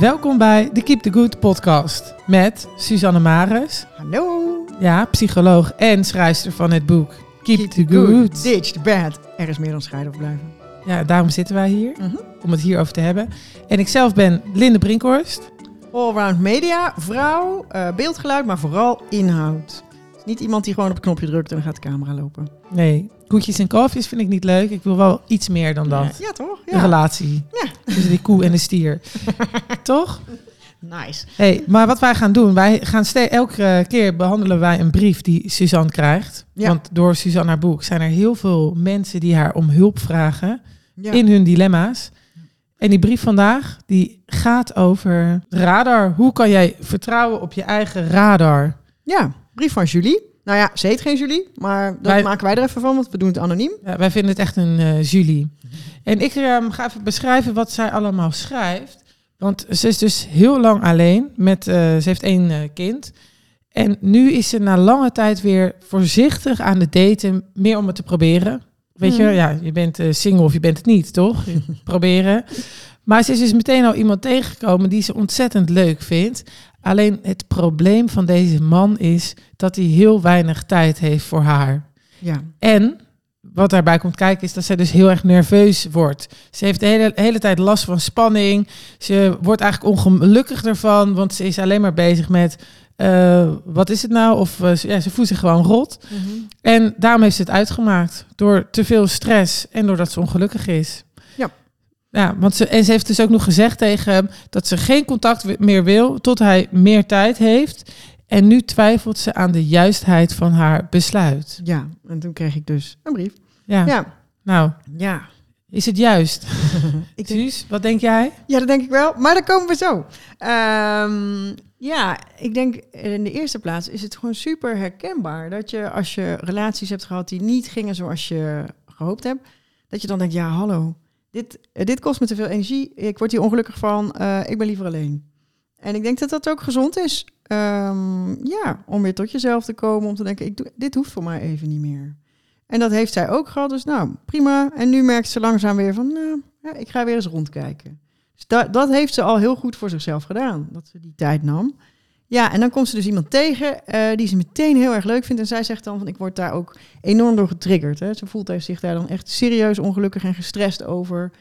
Welkom bij de Keep the Good podcast met Suzanne Maris. Hallo. Ja, psycholoog en schrijfster van het boek Keep, the, Good. Ditch the bad. Er is meer dan scheiden of blijven. Ja, daarom zitten wij hier, Mhm. om het hierover te hebben. En ik zelf ben Linde Brinkhorst. Allround media, vrouw, eh, beeldgeluid, maar vooral inhoud. Het niet iemand die gewoon op een knopje drukt en dan gaat de camera lopen. Nee, koetjes en kalfjes vind ik niet leuk. Ik wil wel iets meer dan dat. Ja, toch? De Ja. relatie Ja. tussen die koe en de stier. Toch? Nice. Hey, maar wat wij gaan doen, wij gaan elke keer behandelen wij een brief die Suzanne krijgt. Want door Suzanne haar boek zijn er heel veel mensen die haar om hulp vragen in hun dilemma's. En die brief vandaag, die gaat over radar. Hoe kan jij vertrouwen op je eigen radar? ja, brief van Julie. Nou ja, ze heet geen Julie, maar dat Wij- maken wij er even van, want we doen het anoniem. Ja, wij vinden het echt een eh, Julie. En ik ehm, ga even beschrijven wat zij allemaal schrijft. Want ze is dus heel lang alleen. Met, eh, ze heeft één eh, kind. En nu is ze na lange tijd weer voorzichtig aan het daten. Meer om het te proberen. Weet je, Mhm. ja, je bent single of je bent het niet, toch? proberen. Maar ze is dus meteen al iemand tegengekomen die ze ontzettend leuk vindt. Alleen het probleem van deze man is dat hij heel weinig tijd heeft voor haar. Ja. En wat daarbij komt kijken is dat zij dus heel erg nerveus wordt. Ze heeft de hele, hele tijd last van spanning. Ze wordt eigenlijk ongelukkig ervan, want ze is alleen maar bezig met... eh, wat is het nou? Of eh, ze- ja, ze voelt zich gewoon rot. En daarom heeft ze het uitgemaakt. Door te veel stress en doordat ze ongelukkig is. Ja. Want ze, en ze heeft dus ook nog gezegd tegen hem dat ze geen contact meer wil tot hij meer tijd heeft. En nu twijfelt ze aan de juistheid van haar besluit. Ja, en toen kreeg ik dus een brief. Ja. Ja. Nou, Ja. is het juist? Ik denk, Suus, wat denk jij? ja, dat denk ik wel. Maar daar komen we zo. Ehm, ja, ik denk in de eerste plaats is het gewoon super herkenbaar dat je als je relaties hebt gehad die niet gingen zoals je gehoopt hebt, dat je dan denkt, ja, hallo, dit, eh, dit kost me te veel energie, ik word hier ongelukkig van, eh, ik ben liever alleen. En ik denk dat dat ook gezond is, Ehm, ja, om weer tot jezelf te komen, om te denken, ik doe, dit hoeft voor mij even niet meer. En dat heeft zij ook gehad, dus nou, prima. En nu merkt ze langzaam weer van, nou, ja, ik ga weer eens rondkijken. Dus da- dat heeft ze al heel goed voor zichzelf gedaan, dat ze die tijd nam. Ja, en dan komt ze dus iemand tegen eh, die ze meteen heel erg leuk vindt. En zij zegt dan van, ik word daar ook enorm door getriggerd. Hè. Ze voelt zich daar dan echt serieus ongelukkig en gestrest over.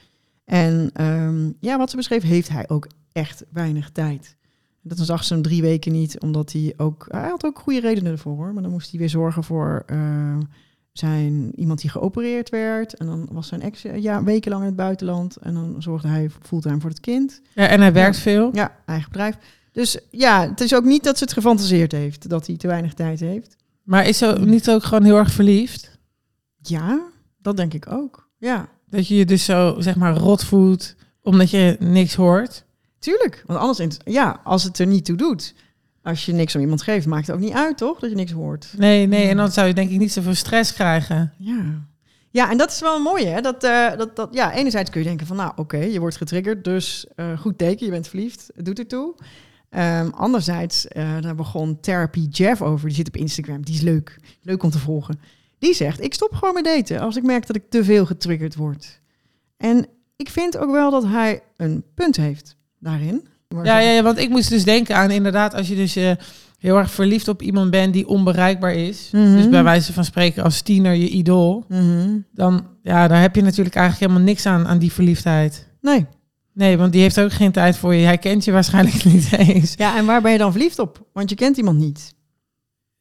En ehm, ja, wat ze beschreef, heeft hij ook echt weinig tijd. Dat zag ze hem drie weken niet, omdat hij ook... Hij had ook goede redenen ervoor, hoor. Maar dan moest hij weer zorgen voor eh, zijn, iemand die geopereerd werd. En dan was zijn ex eh, ja, wekenlang in het buitenland. En dan zorgde hij fulltime voor het kind. Ja, en hij werkt veel. Ja, eigen bedrijf. Dus ja, het is ook niet dat ze het gefantaseerd heeft, dat hij te weinig tijd heeft. Maar is ze niet ook gewoon heel erg verliefd? Ja, dat denk ik ook. Ja, Dat je je dus zo, zeg maar, rot voelt, omdat je niks hoort? tuurlijk. Want anders, ja, als het er niet toe doet, als je niks om iemand geeft, maakt het ook niet uit, toch? Dat je niks hoort. Nee, nee, en dan zou je denk ik niet zoveel stress krijgen. Ja. Ja, en dat is wel een mooie, hè? Dat, eh, dat, dat, ja, enerzijds kun je denken van, nou, oké, je wordt getriggerd, dus eh, goed teken, je bent verliefd, het doet ertoe. Ehm anderzijds, eh, daar begon Therapy Jeff over, die zit op Instagram, die is leuk, leuk om te volgen. Die zegt, ik stop gewoon met daten als ik merk dat ik te veel getriggerd word. En ik vind ook wel dat hij een punt heeft daarin. Ja, ja, ja, want ik moest dus denken aan inderdaad, als je dus eh, heel erg verliefd op iemand bent die onbereikbaar is. Mhm. Dus bij wijze van spreken als tiener je idool. Mhm. Dan, ja, daar heb je natuurlijk eigenlijk helemaal niks aan, aan die verliefdheid. Nee. Nee, want die heeft ook geen tijd voor je. Hij kent je waarschijnlijk niet eens. Ja, en waar ben je dan verliefd op? Want je kent iemand niet.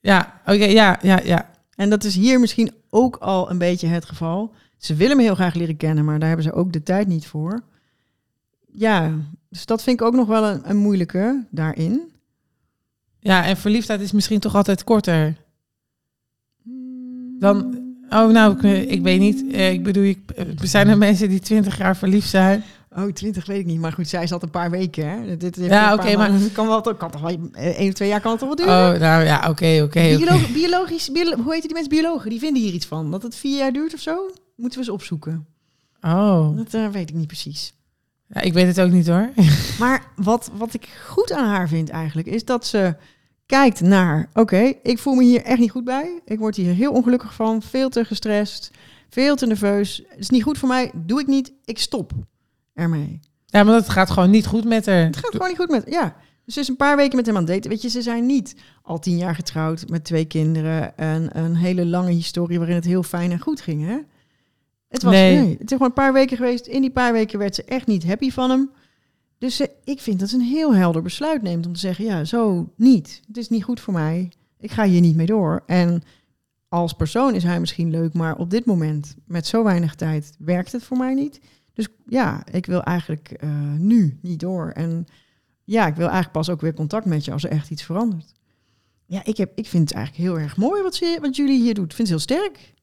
Ja, oké, ja, ja, ja. En dat is hier misschien ook al een beetje het geval. Ze willen me heel graag leren kennen, maar daar hebben ze ook de tijd niet voor. Ja, dus dat vind ik ook nog wel een, een moeilijke daarin. Ja, en verliefdheid is misschien toch altijd korter. Dan, oh nou, ik, ik weet niet. Eh, Ik bedoel, ik, eh, zijn er mensen die twintig jaar verliefd zijn? Oh, 20 weet ik niet. Maar goed, zij zat een paar weken. Hè? Dit heeft Ja, oké, maar- kan wel, kan toch wel eh, één of twee jaar kan het toch wel duren? Oh, nou ja, oké, oké. oké. Biolo- biologisch, biolo- hoe heet die mensen biologen? Die vinden hier iets van. Dat het vier jaar duurt of zo? Moeten we eens opzoeken. Oh, Dat eh, weet ik niet precies. ja, ik weet het ook niet hoor. Maar wat, wat ik goed aan haar vind eigenlijk, is dat ze kijkt naar, oké, ik voel me hier echt niet goed bij. Ik word hier heel ongelukkig van, veel te gestrest, veel te nerveus. Het is niet goed voor mij, doe ik niet, ik stop ermee. Ja, maar dat gaat gewoon niet goed met haar. Het gaat gewoon niet goed met... Ja, dus ze is een paar weken met hem aan het daten. Weet je, ze zijn niet al tien jaar getrouwd met twee kinderen... en een hele lange historie waarin het heel fijn en goed ging, hè? Het was, Nee. nee. het is gewoon een paar weken geweest. In die paar weken werd ze echt niet happy van hem. Dus ze- ik vind dat ze een heel helder besluit neemt om te zeggen... ja, zo niet. Het is niet goed voor mij. Ik ga hier niet mee door. En als persoon is hij misschien leuk... maar op dit moment, met zo weinig tijd, werkt het voor mij niet. Dus ja, ik wil eigenlijk eh, nu niet door. En ja, ik wil eigenlijk pas ook weer contact met je als er echt iets verandert. Ja, ik, heb, ik vind het eigenlijk heel erg mooi wat, ze, wat jullie hier doet. Ik vind het heel sterk.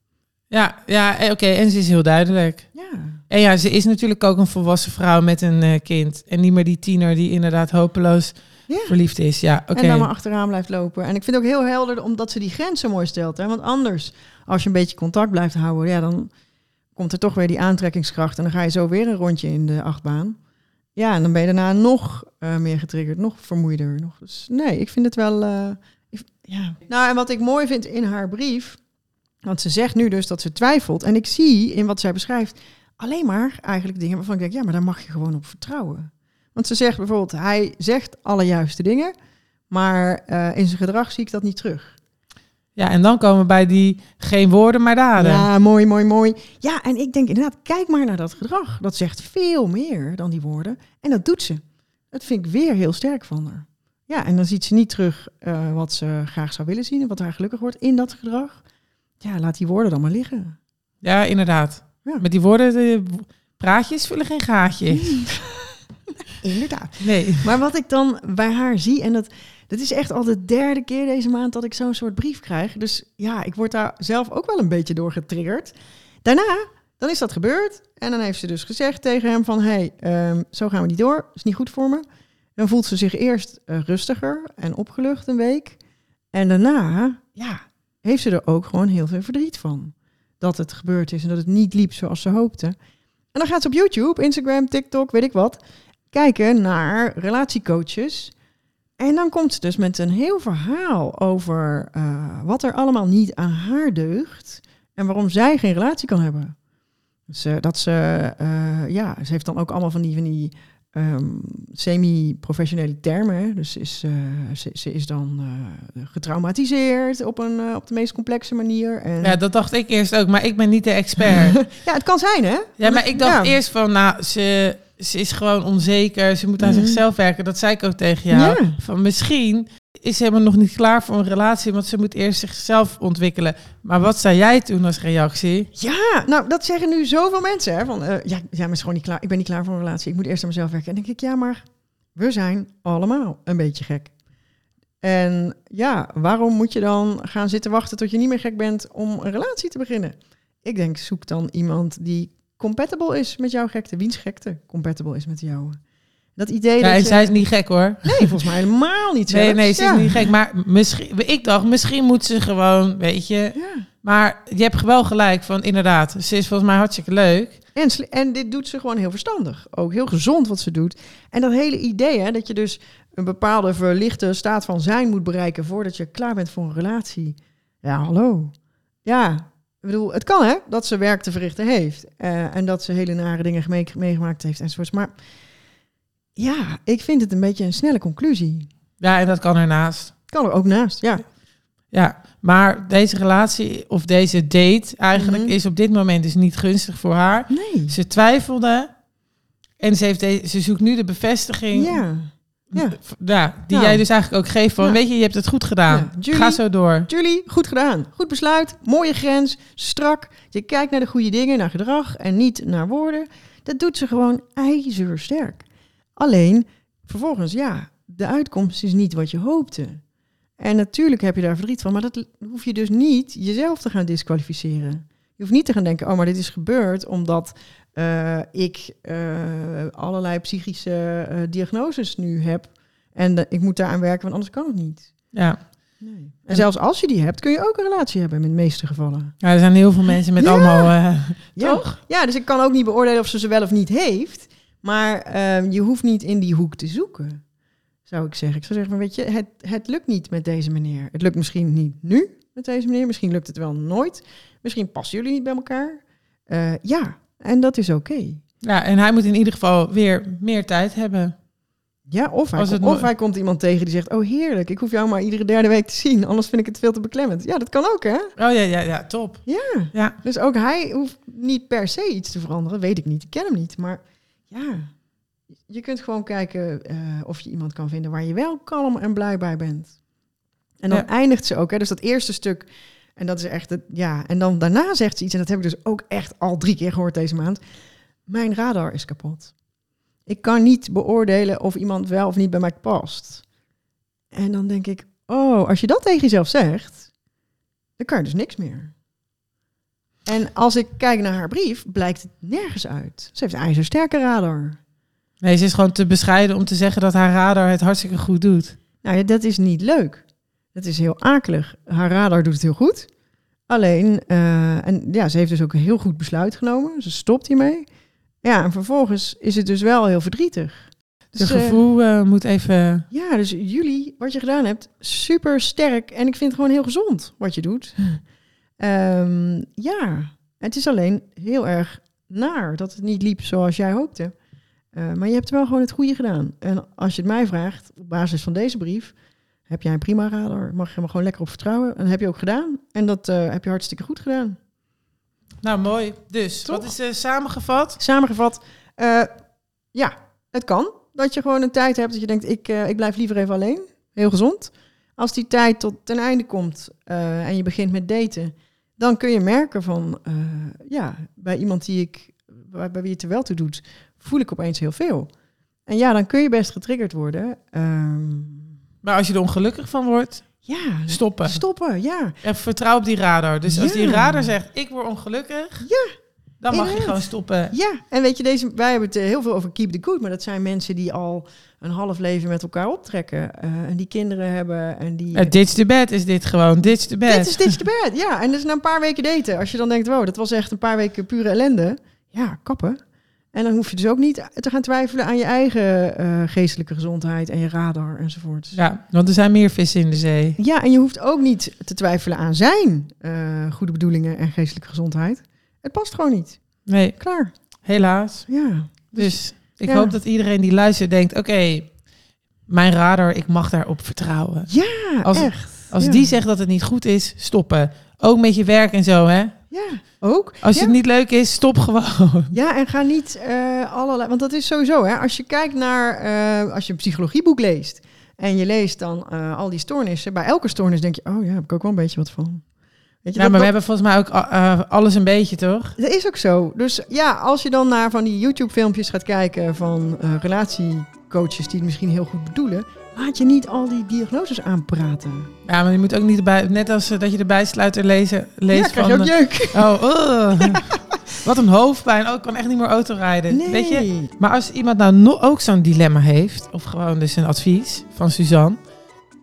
Ja, ja eh, oké. En ze is heel duidelijk. Ja. En ja, ze is natuurlijk ook een volwassen vrouw met een eh, kind. En niet meer die tiener die inderdaad hopeloos ja. verliefd is. Ja, oké. En dan maar achteraan blijft lopen. En ik vind het ook heel helder omdat ze die grens zo mooi stelt. Hè? Want anders, als je een beetje contact blijft houden, ja, dan komt er toch weer die aantrekkingskracht. En dan ga je zo weer een rondje in de achtbaan. Ja, en dan ben je daarna nog eh, meer getriggerd, nog vermoeider. Nog. Dus nee, ik vind het wel. eh, ik- ja. Nou, en wat ik mooi vind in haar brief. Want ze zegt nu dus dat ze twijfelt. En ik zie in wat zij beschrijft alleen maar eigenlijk dingen waarvan ik denk, ja, maar daar mag je gewoon op vertrouwen. Want ze zegt bijvoorbeeld, hij zegt alle juiste dingen, maar eh, in zijn gedrag zie ik dat niet terug. Ja, en dan komen we bij die geen woorden maar daden. Ja, mooi, mooi, mooi. Ja, en ik denk inderdaad, kijk maar naar dat gedrag. Dat zegt veel meer dan die woorden. En dat doet ze. Dat vind ik weer heel sterk van haar. Ja, en dan ziet ze niet terug eh, wat ze graag zou willen zien en wat haar gelukkig wordt in dat gedrag. Ja, laat die woorden dan maar liggen. Ja, inderdaad. Ja. Met die woorden, de praatjes vullen geen gaatje. Inderdaad. Nee. Maar wat ik dan bij haar zie, en dat, dat is echt al de derde keer deze maand dat ik zo'n soort brief krijg. Dus ja, ik word daar zelf ook wel een beetje door getriggerd. Daarna, dan is dat gebeurd. En dan heeft ze dus gezegd tegen hem van, hey, ehm, zo gaan we niet door. is niet goed voor me. Dan voelt ze zich eerst eh, rustiger en opgelucht een week. En daarna, ja, heeft ze er ook gewoon heel veel verdriet van. Dat het gebeurd is en dat het niet liep zoals ze hoopte. En dan gaat ze op YouTube, Instagram, TikTok, weet ik wat, kijken naar relatiecoaches. En dan komt ze dus met een heel verhaal over eh, wat er allemaal niet aan haar deugt en waarom zij geen relatie kan hebben. Dus eh, dat ze, eh, ja, ze heeft dan ook allemaal van die, van die ehm, semi-professionele termen. hè. Dus is, eh, ze, ze is dan eh, getraumatiseerd op, een, eh, op de meest complexe manier. En, Ja, dat dacht ik eerst ook, maar ik ben niet de expert. ja, het kan zijn, hè? Ja, maar ik dacht Ja. eerst van, nou, ze, ze is gewoon onzeker. Ze moet aan Mhm. zichzelf werken. Dat zei ik ook tegen jou. Ja. Van misschien is helemaal nog niet klaar voor een relatie, want ze moet eerst zichzelf ontwikkelen. Maar wat zei jij toen als reactie? Ja, nou, dat zeggen nu zoveel mensen. Hè, van, eh, ja, ja, maar gewoon niet klaar. Ik ben niet klaar voor een relatie. Ik moet eerst aan mezelf werken. En denk ik, ja, maar we zijn allemaal een beetje gek. En ja, waarom moet je dan gaan zitten wachten tot je niet meer gek bent om een relatie te beginnen? Ik denk, zoek dan iemand die compatible is met jouw gekte. Wiens gekte compatible is met de jouwe. Dat idee Ja, dat en je... zij is niet gek hoor. Nee, volgens mij helemaal niet Nee, zelfs. nee, ze is Ja. niet gek. Maar misschien, ik dacht, misschien moet ze gewoon, weet je. Ja. Maar je hebt wel gelijk van, inderdaad, ze is volgens mij hartstikke leuk. En, en dit doet ze gewoon heel verstandig. Ook heel gezond wat ze doet. En dat hele idee, hè, dat je dus een bepaalde verlichte staat van zijn moet bereiken voordat je klaar bent voor een relatie. Ja, hallo. Ja, ik bedoel, het kan hè, dat ze werk te verrichten heeft. eh, en dat ze hele nare dingen mee- meegemaakt heeft enzovoorts. Maar ja, ik vind het een beetje een snelle conclusie. Ja, en dat kan ernaast. Kan er ook naast, ja. Ja, maar deze relatie of deze date eigenlijk Mhm. is op dit moment dus niet gunstig voor haar. Nee. Ze twijfelde en ze, heeft de- ze zoekt nu de bevestiging Ja. Ja. Ja, die Nou. jij dus eigenlijk ook geeft van, Ja. weet je, je hebt het goed gedaan. Ja, Julie- Ga zo door. Julie, goed gedaan. Goed besluit, mooie grens, strak. Je kijkt naar de goede dingen, naar gedrag en niet naar woorden. Dat doet ze gewoon ijzersterk. Alleen, vervolgens, ja, de uitkomst is niet wat je hoopte. En natuurlijk heb je daar verdriet van, maar dat hoef je dus niet jezelf te gaan disqualificeren. Je hoeft niet te gaan denken, oh, maar dit is gebeurd omdat eh, ik eh, allerlei psychische eh, diagnoses nu heb. En ik moet daaraan werken, want anders kan het niet. Ja. Nee. En zelfs als je die hebt, kun je ook een relatie hebben in de meeste gevallen. ja, er zijn heel veel mensen met Ja. allemaal... Ja. Toch? Ja, dus ik kan ook niet beoordelen of ze ze wel of niet heeft. Maar ehm, je hoeft niet in die hoek te zoeken, zou ik zeggen. Ik zou zeggen, maar weet je, het, het lukt niet met deze meneer. Het lukt misschien niet nu met deze meneer. Misschien lukt het wel nooit. Misschien passen jullie niet bij elkaar. Eh, ja, en dat is oké. Ja, en hij moet in ieder geval weer meer tijd hebben. Ja, of hij, komt, of hij komt iemand tegen die zegt... oh heerlijk, ik hoef jou maar iedere derde week te zien... anders vind ik het veel te beklemmend. Ja, dat kan ook, hè? Oh ja, ja, ja, top. Ja. Ja, Dus ook hij hoeft niet per se iets te veranderen. Weet ik niet, ik ken hem niet. Maar ja, je kunt gewoon kijken eh, of je iemand kan vinden... waar je wel kalm en blij bij bent. En dan Ja. eindigt ze ook, hè? Dus dat eerste stuk... En dat is echt het, ja. En dan daarna zegt ze iets, en dat heb ik dus ook echt al drie keer gehoord deze maand. Mijn radar is kapot. Ik kan niet beoordelen of iemand wel of niet bij mij past. En dan denk ik, oh, als je dat tegen jezelf zegt, dan kan je dus niks meer. En als ik kijk naar haar brief, blijkt het nergens uit. Ze heeft een ijzersterke radar. nee, ze is gewoon te bescheiden om te zeggen dat haar radar het hartstikke goed doet. Nou ja, dat is niet leuk. Dat is heel akelig. Haar radar doet het heel goed. Alleen, eh, en ja, ze heeft dus ook een heel goed besluit genomen. Ze stopt hiermee. Ja, en vervolgens is het dus wel heel verdrietig. Het Dus, eh, gevoel eh, moet even... ja, dus jullie, wat je gedaan hebt, super sterk. En ik vind het gewoon heel gezond wat je doet. Ehm, ja, het is alleen heel erg naar dat het niet liep zoals jij hoopte. Eh, maar je hebt wel gewoon het goede gedaan. En als je het mij vraagt, op basis van deze brief, heb jij een prima radar. Mag je me gewoon lekker op vertrouwen. En dat heb je ook gedaan. En dat eh, heb je hartstikke goed gedaan. Nou, mooi. Dus, Toch? wat is eh, samengevat? Samengevat, ja, het kan. Dat je gewoon een tijd hebt dat je denkt, ik, ik blijf liever even alleen. Heel gezond. Als die tijd tot ten einde komt en je begint met daten, dan kun je merken van, eh, ja, bij iemand die ik, bij, bij wie het er wel toe doet, voel ik opeens heel veel. En ja, dan kun je best getriggerd worden. Ehm, Maar als je er ongelukkig van wordt, ja, stoppen. stoppen, ja. En vertrouw op die radar. Dus als die radar zegt, ik word ongelukkig, Ja, dan mag je gewoon stoppen. Ja, en weet je, deze, wij hebben het eh, heel veel over keep the good, maar dat zijn mensen die al een half leven met elkaar optrekken eh, en die kinderen hebben en die... Uh, ditch the bed is dit gewoon, ditch the bed. Dit is dit de bed, ja. En dus na een paar weken daten, als je dan denkt, wow, dat was echt een paar weken pure ellende. Ja, kappen. En dan hoef je dus ook niet te gaan twijfelen aan je eigen eh, geestelijke gezondheid en je radar enzovoort. Ja, want er zijn meer vissen in de zee. Ja, en je hoeft ook niet te twijfelen aan zijn goede bedoelingen en geestelijke gezondheid. Het past gewoon niet. Nee, Klaar. helaas. Ja. Dus ik Ja. hoop dat iedereen die luistert denkt, oké, mijn radar, ik mag daarop vertrouwen. Ja, Als- echt. Als Ja. die zegt dat het niet goed is, stoppen. Ook met je werk en zo, hè. Ja, ook. Als ja. het niet leuk is, stop gewoon. Ja, en ga niet eh, allerlei... Want dat is sowieso, hè. Als je kijkt naar... eh, als je een psychologieboek leest... en je leest dan eh, al die stoornissen... bij elke stoornis denk je... oh ja, heb ik ook wel een beetje wat van. Weet je, Ja, dat, maar we hebben volgens mij ook uh, alles een beetje, toch? dat is ook zo. Dus ja, als je dan naar van die YouTube-filmpjes gaat kijken... van eh, relatiecoaches die het misschien heel goed bedoelen... laat je niet al die diagnoses aanpraten. Ja, maar je moet ook niet erbij, net als eh, dat je de bijsluiter lezen, leest ja, krijg van... je ook jeuk. Oh, wat een hoofdpijn. Oh, ik kan echt niet meer autorijden. Nee. Weet je? Maar als iemand nou no- ook zo'n dilemma heeft, of gewoon dus een advies van Suzanne,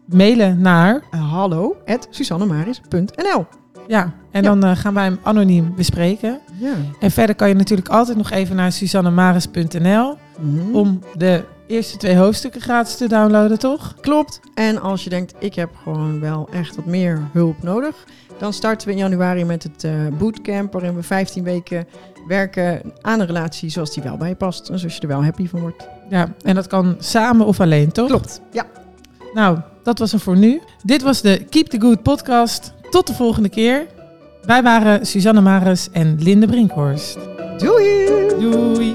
mailen naar, hallo, at susannemaris.nl ja, en Ja. dan eh, gaan wij hem anoniem bespreken. Ja. En verder kan je natuurlijk altijd nog even naar suzannemaris.nl Mhm. om de eerste twee hoofdstukken gratis te downloaden, toch? Klopt. En als je denkt, ik heb gewoon wel echt wat meer hulp nodig, dan starten we in januari met het eh, bootcamp, waarin we 15 weken werken aan een relatie zoals die wel bij je past. En zoals je er wel happy van wordt. Ja, en dat kan samen of alleen, toch? Klopt. Ja. Nou, dat was hem voor nu. Dit was de Keep the Good podcast. Tot de volgende keer. Wij waren Suzanne Maris en Linde Brinkhorst. Doei! Doei!